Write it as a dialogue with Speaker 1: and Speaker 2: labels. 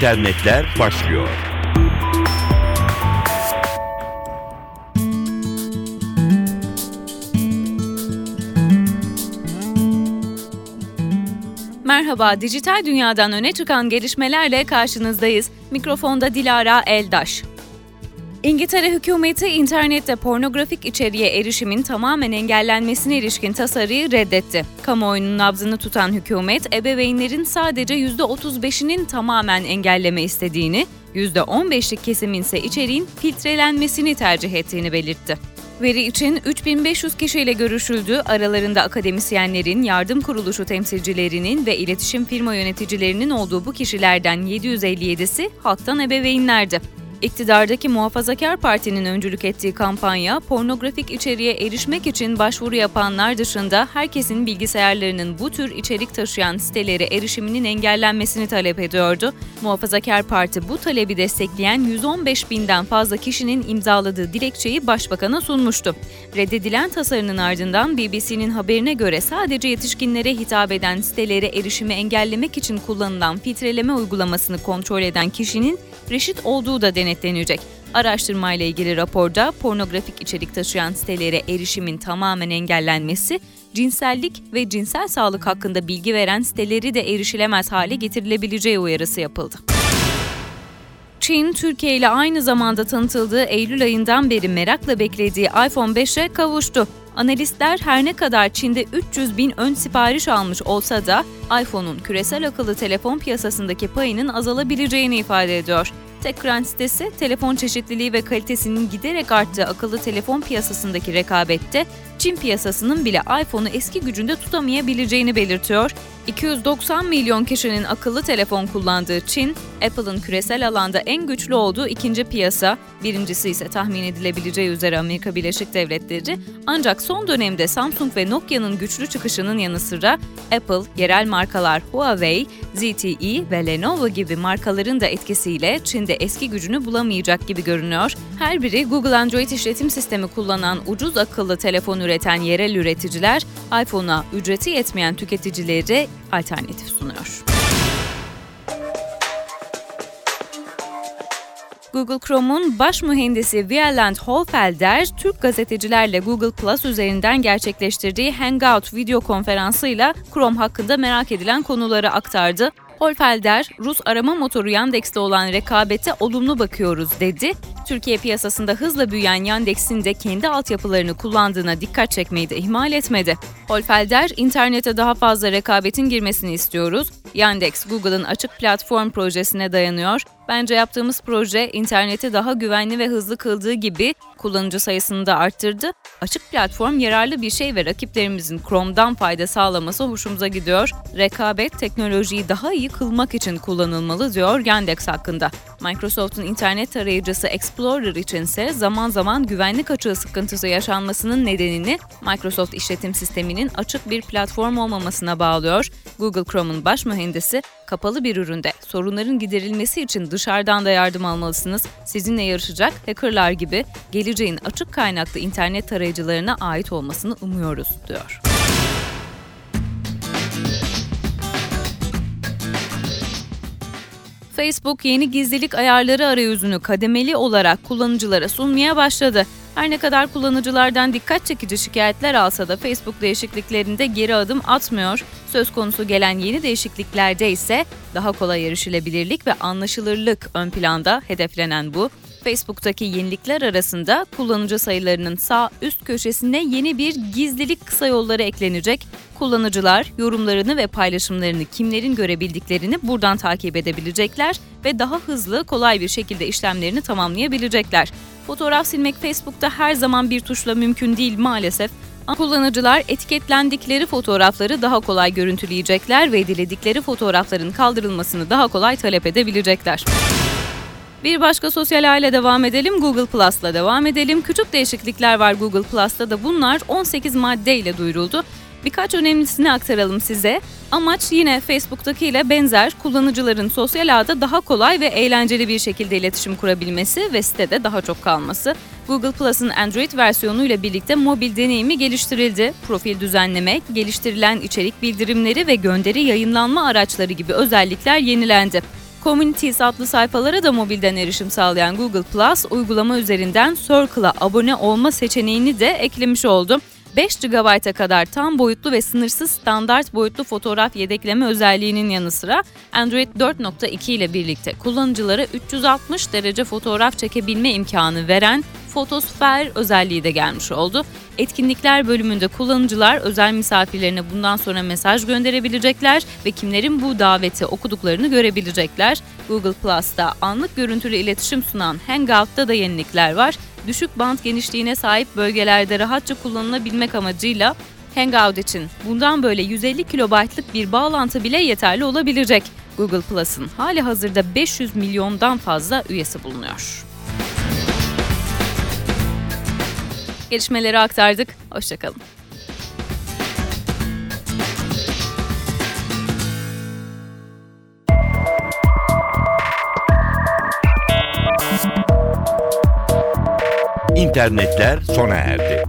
Speaker 1: internetler başlıyor.
Speaker 2: Merhaba, dijital dünyadan öne çıkan gelişmelerle karşınızdayız. Mikrofonda Dilara Eldaş. İngiltere hükümeti internette pornografik içeriğe erişimin tamamen engellenmesine ilişkin tasarıyı reddetti. Kamuoyunun nabzını tutan hükümet, ebeveynlerin sadece %35'inin tamamen engelleme istediğini, %15'lik kesimin ise içeriğin filtrelenmesini tercih ettiğini belirtti. Veri için 3500 kişiyle görüşüldü. Aralarında akademisyenlerin, yardım kuruluşu temsilcilerinin ve iletişim firma yöneticilerinin olduğu bu kişilerden 757'si halktan ebeveynlerdi. İktidardaki Muhafazakar Parti'nin öncülük ettiği kampanya, pornografik içeriğe erişmek için başvuru yapanlar dışında herkesin bilgisayarlarının bu tür içerik taşıyan sitelere erişiminin engellenmesini talep ediyordu. Muhafazakar Parti bu talebi destekleyen 115 binden fazla kişinin imzaladığı dilekçeyi başbakana sunmuştu. Reddedilen tasarının ardından BBC'nin haberine göre sadece yetişkinlere hitap eden sitelere erişimi engellemek için kullanılan filtreleme uygulamasını kontrol eden kişinin reşit olduğu da denetlenecek. Araştırmayla ilgili raporda pornografik içerik taşıyan sitelere erişimin tamamen engellenmesi, cinsellik ve cinsel sağlık hakkında bilgi veren siteleri de erişilemez hale getirilebileceği uyarısı yapıldı. Çin, Türkiye ile aynı zamanda tanıtıldığı Eylül ayından beri merakla beklediği iPhone 5'e kavuştu. Analistler her ne kadar Çin'de 300 bin ön sipariş almış olsa da iPhone'un küresel akıllı telefon piyasasındaki payının azalabileceğini ifade ediyor. TechCrunch sitesi, telefon çeşitliliği ve kalitesinin giderek arttığı akıllı telefon piyasasındaki rekabette Çin piyasasının bile iPhone'u eski gücünde tutamayabileceğini belirtiyor. 290 milyon kişinin akıllı telefon kullandığı Çin, Apple'ın küresel alanda en güçlü olduğu ikinci piyasa, birincisi ise tahmin edilebileceği üzere Amerika Birleşik Devletleri. Ancak son dönemde Samsung ve Nokia'nın güçlü çıkışının yanı sıra Apple, yerel markalar Huawei, ZTE ve Lenovo gibi markaların da etkisiyle Çin'de eski gücünü bulamayacak gibi görünüyor. Her biri Google Android işletim sistemi kullanan ucuz akıllı telefon üreten yerel üreticiler, iPhone'a ücreti yetmeyen tüketicilere alternatif sunuyor. Google Chrome'un baş mühendisi Wieland Hohlfelder, Türk gazetecilerle Google Plus üzerinden gerçekleştirdiği Hangout video konferansıyla Chrome hakkında merak edilen konuları aktardı. Holfelder, Rus arama motoru Yandex'te olan rekabete olumlu bakıyoruz dedi. Türkiye piyasasında hızla büyüyen Yandex'in de kendi altyapılarını kullandığına dikkat çekmeyi de ihmal etmedi. Holfelder, internete daha fazla rekabetin girmesini istiyoruz. Yandex, Google'ın açık platform projesine dayanıyor. Bence yaptığımız proje interneti daha güvenli ve hızlı kıldığı gibi kullanıcı sayısını da arttırdı. Açık platform yararlı bir şey ve rakiplerimizin Chrome'dan fayda sağlaması hoşumuza gidiyor. Rekabet teknolojiyi daha iyi kılmak için kullanılmalı diyor Yandex hakkında. Microsoft'un internet tarayıcısı Explorer içinse zaman zaman güvenlik açığı sıkıntısı yaşanmasının nedenini Microsoft işletim sisteminin açık bir platform olmamasına bağlıyor. Google Chrome'un baş mühendisi kapalı bir üründe sorunların giderilmesi için dışarıdan da yardım almalısınız. Sizinle yarışacak hackerlar gibi geleceğin açık kaynaklı internet tarayıcılarına ait olmasını umuyoruz diyor. Facebook yeni gizlilik ayarları arayüzünü kademeli olarak kullanıcılara sunmaya başladı. Her ne kadar kullanıcılardan dikkat çekici şikayetler alsa da Facebook değişikliklerinde geri adım atmıyor. Söz konusu gelen yeni değişikliklerde ise daha kolay erişilebilirlik ve anlaşılırlık ön planda hedeflenen bu. Facebook'taki yenilikler arasında kullanıcı sayılarının sağ üst köşesine yeni bir gizlilik kısa yolları eklenecek. Kullanıcılar yorumlarını ve paylaşımlarını kimlerin görebildiklerini buradan takip edebilecekler ve daha hızlı, kolay bir şekilde işlemlerini tamamlayabilecekler. Fotoğraf silmek Facebook'ta her zaman bir tuşla mümkün değil maalesef. Kullanıcılar etiketlendikleri fotoğrafları daha kolay görüntüleyecekler ve diledikleri fotoğrafların kaldırılmasını daha kolay talep edebilecekler. Bir başka sosyal aile devam edelim. Google Plus'la devam edelim. Küçük değişiklikler var Google Plus'ta da bunlar 18 maddeyle duyuruldu. Birkaç önemlisini aktaralım size. Amaç yine Facebook'taki ile benzer kullanıcıların sosyal ağda daha kolay ve eğlenceli bir şekilde iletişim kurabilmesi ve sitede daha çok kalması. Google Plus'ın Android versiyonu ile birlikte mobil deneyimi geliştirildi. Profil düzenleme, geliştirilen içerik bildirimleri ve gönderi yayınlanma araçları gibi özellikler yenilendi. Communities adlı sayfalara da mobilden erişim sağlayan Google Plus, uygulama üzerinden Circle'a abone olma seçeneğini de eklemiş oldu. 5 GB'a kadar tam boyutlu ve sınırsız standart boyutlu fotoğraf yedekleme özelliğinin yanı sıra Android 4.2 ile birlikte kullanıcılara 360 derece fotoğraf çekebilme imkanı veren fotosfer özelliği de gelmiş oldu. Etkinlikler bölümünde kullanıcılar özel misafirlerine bundan sonra mesaj gönderebilecekler ve kimlerin bu daveti okuduklarını görebilecekler. Google Plus'ta anlık görüntülü iletişim sunan Hangout'ta da yenilikler var. Düşük band genişliğine sahip bölgelerde rahatça kullanılabilmek amacıyla Hangout için bundan böyle 150 kilobaytlık bir bağlantı bile yeterli olabilecek. Google Plus'ın hali hazırda 500 milyondan fazla üyesi bulunuyor. Gelişmeleri aktardık. Hoşçakalın.
Speaker 1: İnternetler sona erdi.